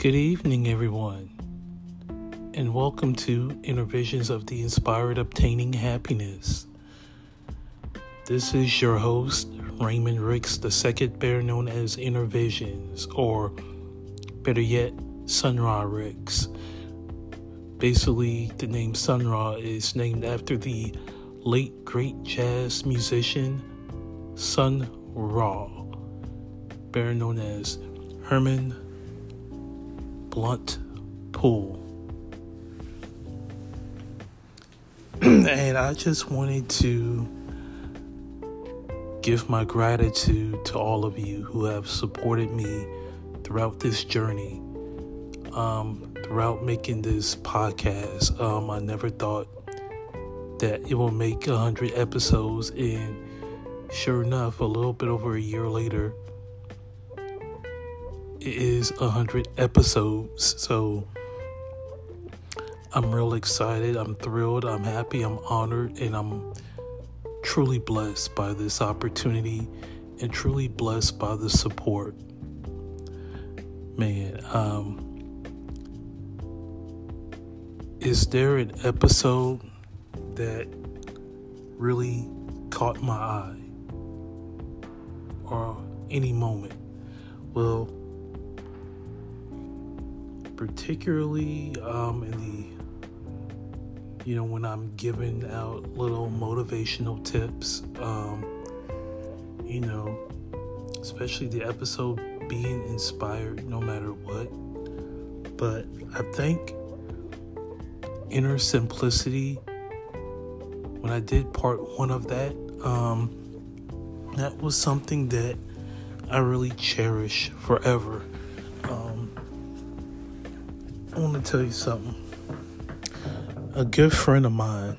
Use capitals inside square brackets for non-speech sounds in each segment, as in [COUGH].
Good evening, everyone, and welcome to Inner Visions of the Inspired Obtaining Happiness. This is your host, Raymond Ricks, the second better known as Inner Visions, or better yet, Sun Ra Ricks. Basically, the name Sun Ra is named after the late great jazz musician Sun Ra, better known as Herman Blount Poole. [CLEARS THROAT] and I just wanted to give my gratitude to all of you who have supported me throughout this journey, um, throughout making this podcast. Um, I never thought that it will make 100 episodes, and sure enough, a little bit over a year later, is 100 episodes. So I'm real excited. I'm thrilled. I'm happy. I'm honored. And I'm truly blessed by this opportunity and truly blessed by the support. Man, um, is there an episode that really caught my eye or any moment? Well, particularly um, in the you know when i'm giving out little motivational tips um, you know especially the episode being inspired no matter what. But i think inner simplicity when i did part one of that um, that was something that i really cherish forever want to tell you something. A good friend of mine,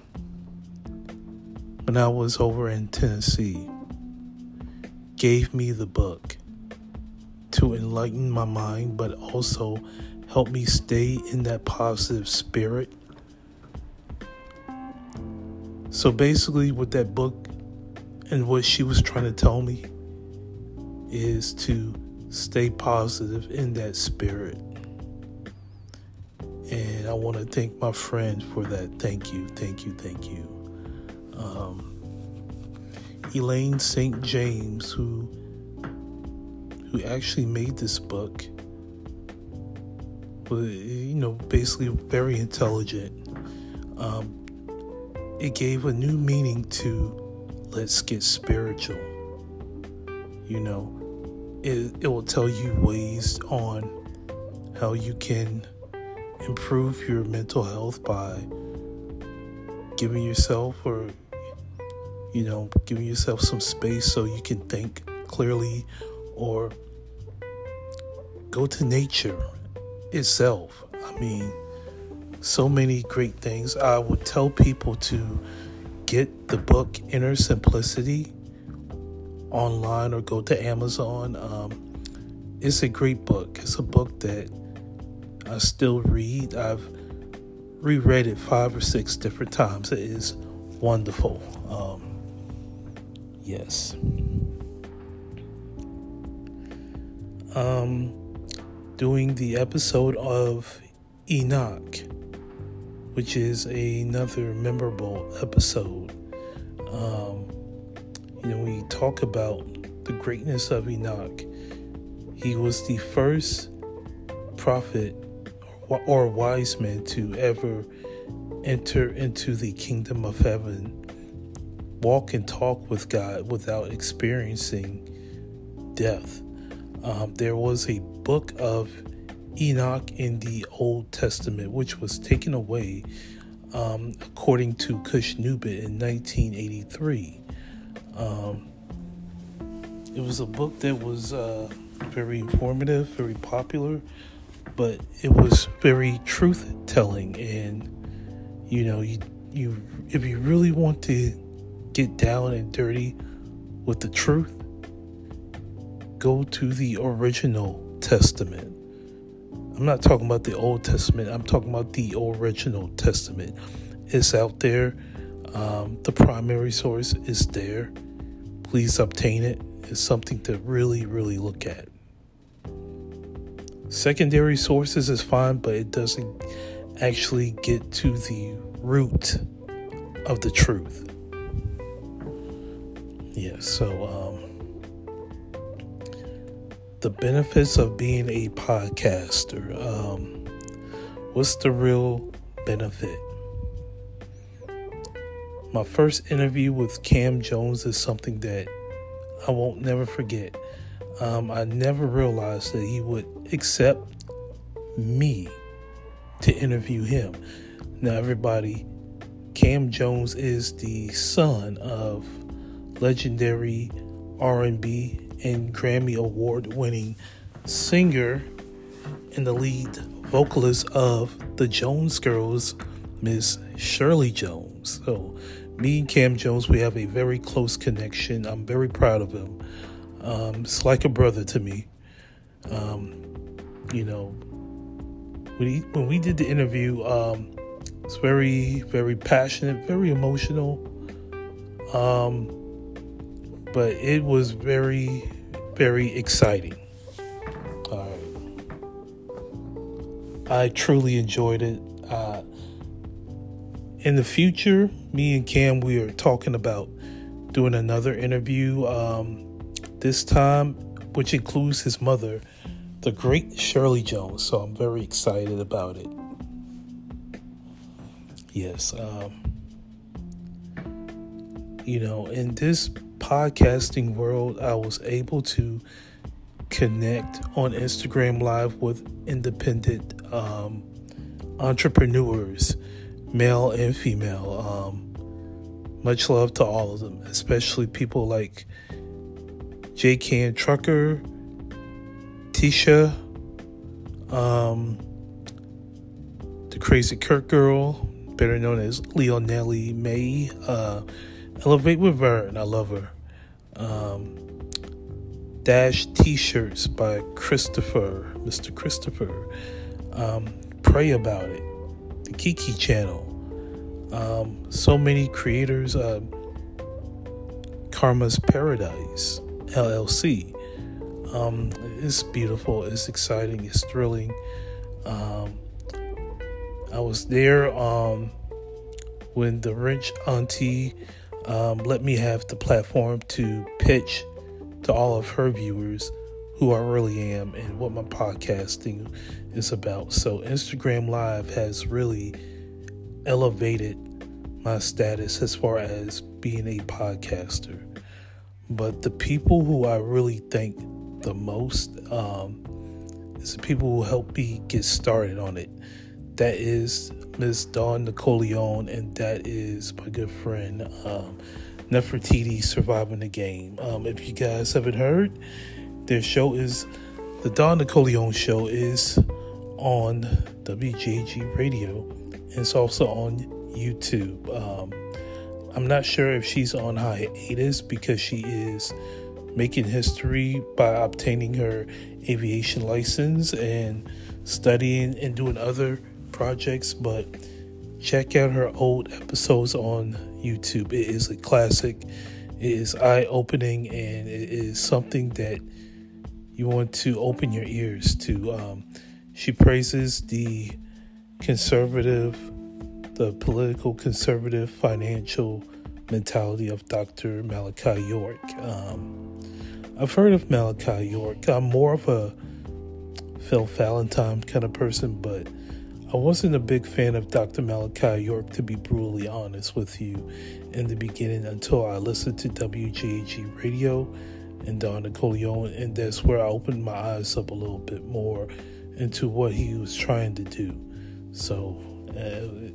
when I was over in Tennessee, gave me the book to enlighten my mind, but also help me stay in that positive spirit. So basically, what that book and what she was trying to tell me is to stay positive in that spirit. I want to thank my friend for that. Thank you, thank you, thank you. Um, Elaine St. James, who who actually made this book, was you know basically very intelligent. Um, it gave a new meaning to let's get spiritual. You know, it, it will tell you ways on how you can improve your mental health by giving yourself or you know giving yourself some space so you can think clearly or go to nature itself. I mean so many great things. I would tell people to get the book inner simplicity online or go to amazon. Um, it's a great book. It's a book that I still read. I've reread it five or six different times. It is wonderful. Um, yes. Um, doing the episode of Enoch, which is another memorable episode. Um, you know, we talk about the greatness of Enoch. He was the first prophet or wise men to ever enter into the kingdom of heaven, walk and talk with God without experiencing death. Um, there was a book of Enoch in the Old Testament, which was taken away um, according to Cush-Nubit in 1983. Um, it was a book that was uh, very informative, very popular but it was very truth telling and you know you you if you really want to get down and dirty with the truth go to the original testament. I'm not talking about the old testament. I'm talking about the original testament. It's out there. Um, the primary source is there. Please obtain it. It's something to really really look at secondary sources is fine, but it doesn't actually get to the root of the truth. Yeah, so um, the benefits of being a podcaster. Um, what's the real benefit? My first interview with Cam Jones is something that I won't never forget. Um, I never realized that he would accept me to interview him. Now, everybody, Cam Jones is the son of legendary R&B and Grammy award-winning singer and the lead vocalist of the Jones Girls, Miss Shirley Jones. So me and Cam Jones, we have a very close connection. I'm very proud of him. Um, it's like a brother to me. Um, you know, when, he, when we did the interview, um, it's very, very passionate, very emotional. Um, but it was very, very exciting. I truly enjoyed it. Uh, in the future, me and Cam, we are talking about doing another interview um, this time, which includes his mother, the great Shirley Jones. So I'm very excited about it. Yes. Um, you know, in this podcasting world, I was able to connect on Instagram Live with independent um, entrepreneurs male and female. Um, much love to all of them, especially people like J. Can Trucker, Tisha, um, the Crazy Kirk Girl, better known as Leonelli May, uh, Elevate with Vern, I love her. Um, Dash T shirts by Christopher, Mr. Christopher. Um, pray about it the Kiki channel. Um, so many creators, uh, Karma's Paradise LLC. Um, it's beautiful, it's exciting, it's thrilling. Um, I was there um, when the Wrench auntie um, let me have the platform to pitch to all of her viewers who I really am and what my podcasting is about. So, Instagram Live has really elevated my status as far as being a podcaster. But the people who I really thank the most um, is the people who helped me get started on it. That is Miss Dawn Napoleon, and that is my good friend um, Nefertiti surviving the game. Um, if you guys haven't heard, their show is the Dawn Napoleon show is on WJG Radio. And it's also on YouTube. Um, I'm not sure if she's on hiatus because she is making history by obtaining her aviation license and studying and doing other projects. But check out her old episodes on YouTube. It is a classic, it is eye opening, and it is something that you want to open your ears to. Um, she praises the conservative, the political conservative financial mentality of Dr. Malachi York. Um, I've heard of Malachi York. I'm more of a Phil Valentine kind of person, but I wasn't a big fan of Dr. Malachi York, to be brutally honest with you, in the beginning until I listened to WGAG Radio and Dawn Napoleon, and that's where I opened my eyes up a little bit more into what he was trying to do. So, uh,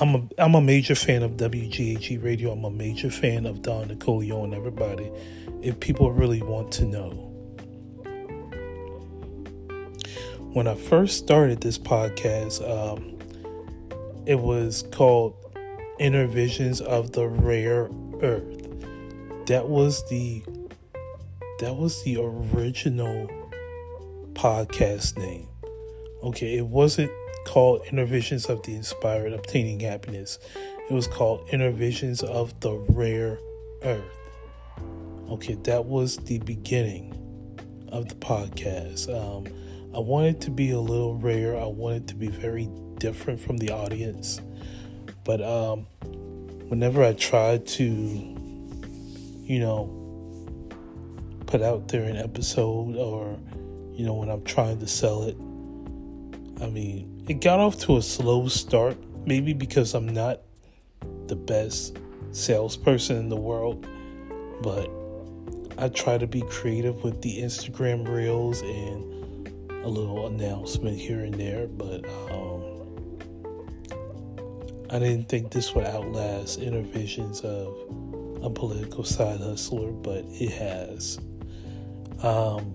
I'm a I'm a major fan of WGAG Radio. I'm a major fan of Dawn Napoleon. Everybody, if people really want to know, when I first started this podcast, um, it was called Inner Visions of the Rare Earth that was the that was the original podcast name. Okay, it wasn't called Inner Visions of the Inspired Obtaining Happiness. It was called Inner Visions of the Rare Earth. Okay, that was the beginning of the podcast. Um, I want it to be a little rare. I want it to be very different from the audience. But um, whenever I try to, you know, put out there an episode or, you know, when I'm trying to sell it, I mean, it got off to a slow start, maybe because I'm not the best salesperson in the world, but I try to be creative with the Instagram reels and a little announcement here and there, but um, I didn't think this would outlast inner visions of a political side hustler, but it has. Um,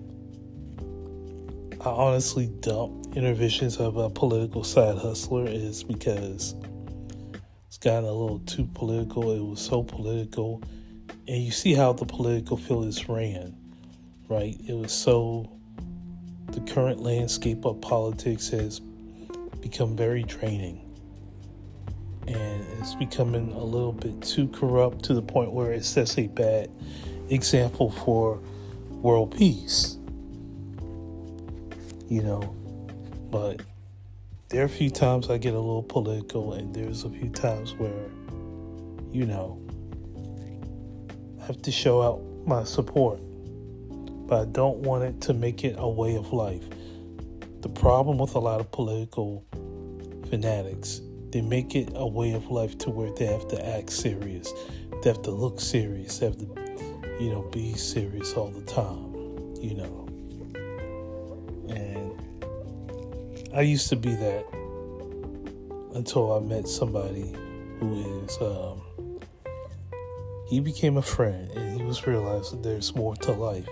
I honestly dumped inner visions of a political side hustler is because it's gotten a little too political. It was so political and you see how the political field is ran, right? It was so the current landscape of politics has become very draining. And it's becoming a little bit too corrupt to the point where it sets a bad example for world peace. You know, but there are a few times I get a little political, and there's a few times where, you know, I have to show out my support, but I don't want it to make it a way of life. The problem with a lot of political fanatics, they make it a way of life to where they have to act serious, they have to look serious, they have to, you know, be serious all the time, you know. I used to be that until I met somebody who is um, he became a friend and he was realizing there's more to life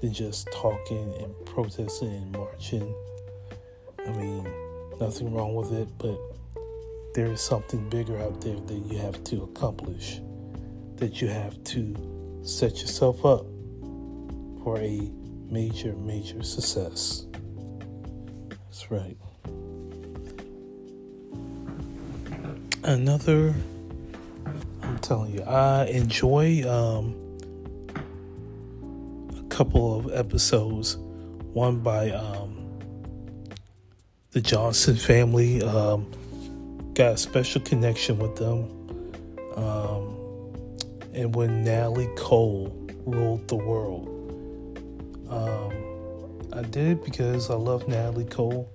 than just talking and protesting and marching. I mean, nothing wrong with it, but there is something bigger out there that you have to accomplish, that you have to set yourself up for a major, major success. That's right. Another I'm telling you, I enjoy um, a couple of episodes. One by um, the Johnson family. Um, got a special connection with them. Um, and when Natalie Cole ruled the world, um, I did because I love Natalie Cole,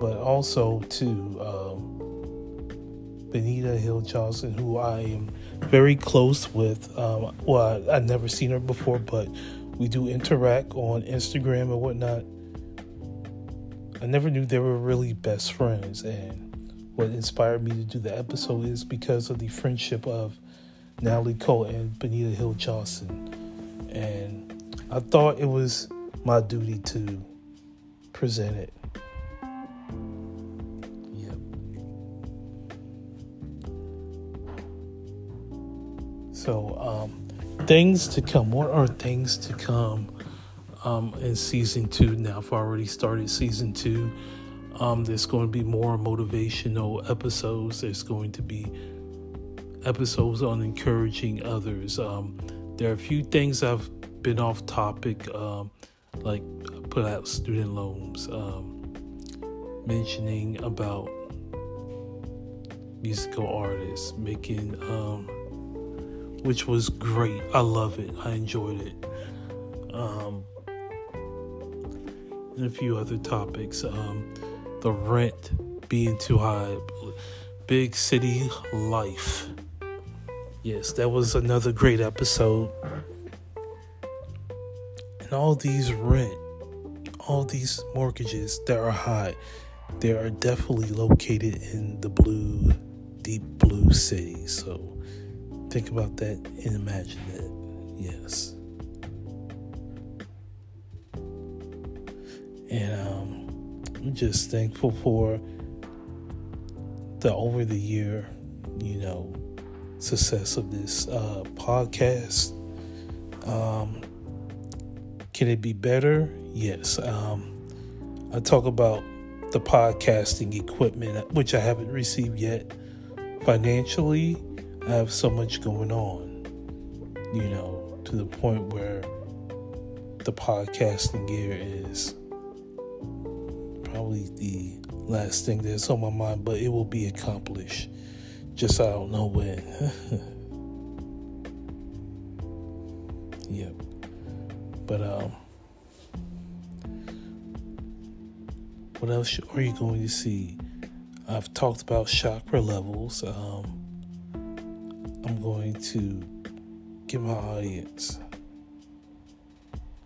but also to um, Benita Hill Johnson, who I am very close with. Um, well, I, have never seen her before, but we do interact on Instagram and whatnot. I never knew they were really best friends, and what inspired me to do the episode is because of the friendship of Natalie Cole and Benita Hill Johnson. And I thought it was my duty to present it. Yep. So, um, things to come. What are things to come um, in season two? Now, I've already started season two. Um, there's going to be more motivational episodes. There's going to be episodes on encouraging others. Um, there are a few things I've been off topic, um, like put out student loans, um, mentioning about musical artists, making um, which was great. I love it. I enjoyed it. Um, and a few other topics. Um, the rent being too high, big city life. Yes, that was another great episode. And all these rent, all these mortgages that are high, they are definitely located in the blue, deep blue city. So think about that and imagine that. Yes. And um, I'm just thankful for the over the year, you know, success of this uh, podcast. Um, can it be better? Yes. Um, I talk about the podcasting equipment, which I haven't received yet. Financially, I have so much going on, you know, to the point where the the podcasting gear is probably the last thing that's on my mind, but it will be accomplished. Just I don't know when. [LAUGHS] yep. But um what else are you going to see? I've talked about chakra levels. Um, I'm going to get my audience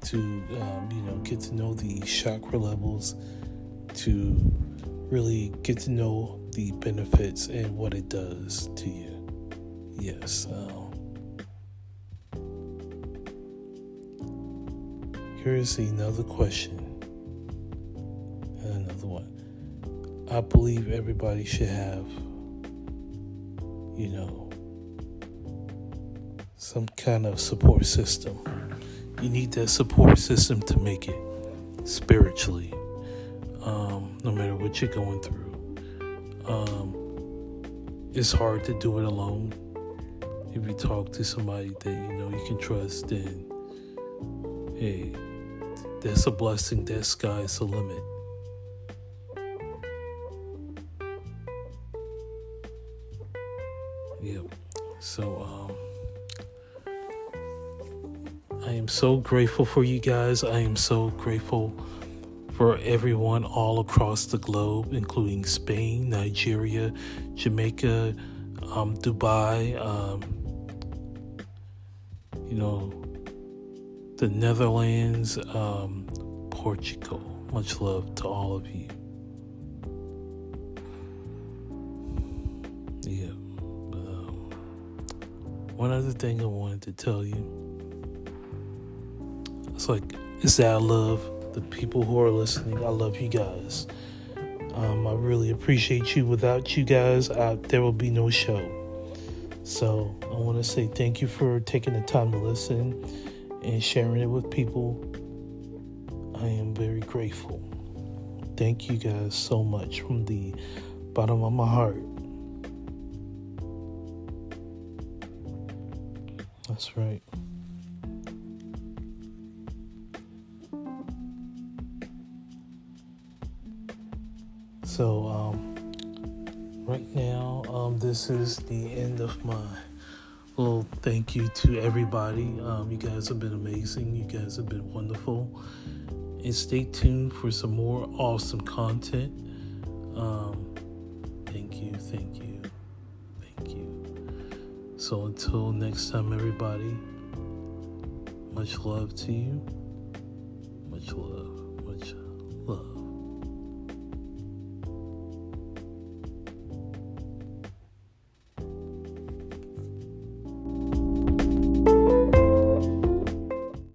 to um, you know get to know the chakra levels to really get to know the benefits and what it does to you yes um, here's another question and another one i believe everybody should have you know some kind of support system you need that support system to make it spiritually, um, no matter what you're going through. Um, it's hard to do it alone. If you talk to somebody that you know you can trust, then hey, that's a blessing. That sky's the limit. Yep. So, um, I am so grateful for you guys. I am so grateful for everyone all across the globe, including Spain, Nigeria, Jamaica, um, Dubai, um, you know, the Netherlands, um, Portugal. Much love to all of you. Yeah. Um, one other thing I wanted to tell you it's like it's that I love the people who are listening. I love you guys. Um, I really appreciate you. Without you guys, I, there will be no show. So I want to say thank you for taking the time to listen and sharing it with people. I am very grateful. Thank you guys so much from the bottom of my heart. That's right. So, um, right now, um, this is the end of my little thank you to everybody. Um, you guys have been amazing. You guys have been wonderful. And stay tuned for some more awesome content. Um, thank you, thank you, thank you. So, until next time, everybody, much love to you. Much love.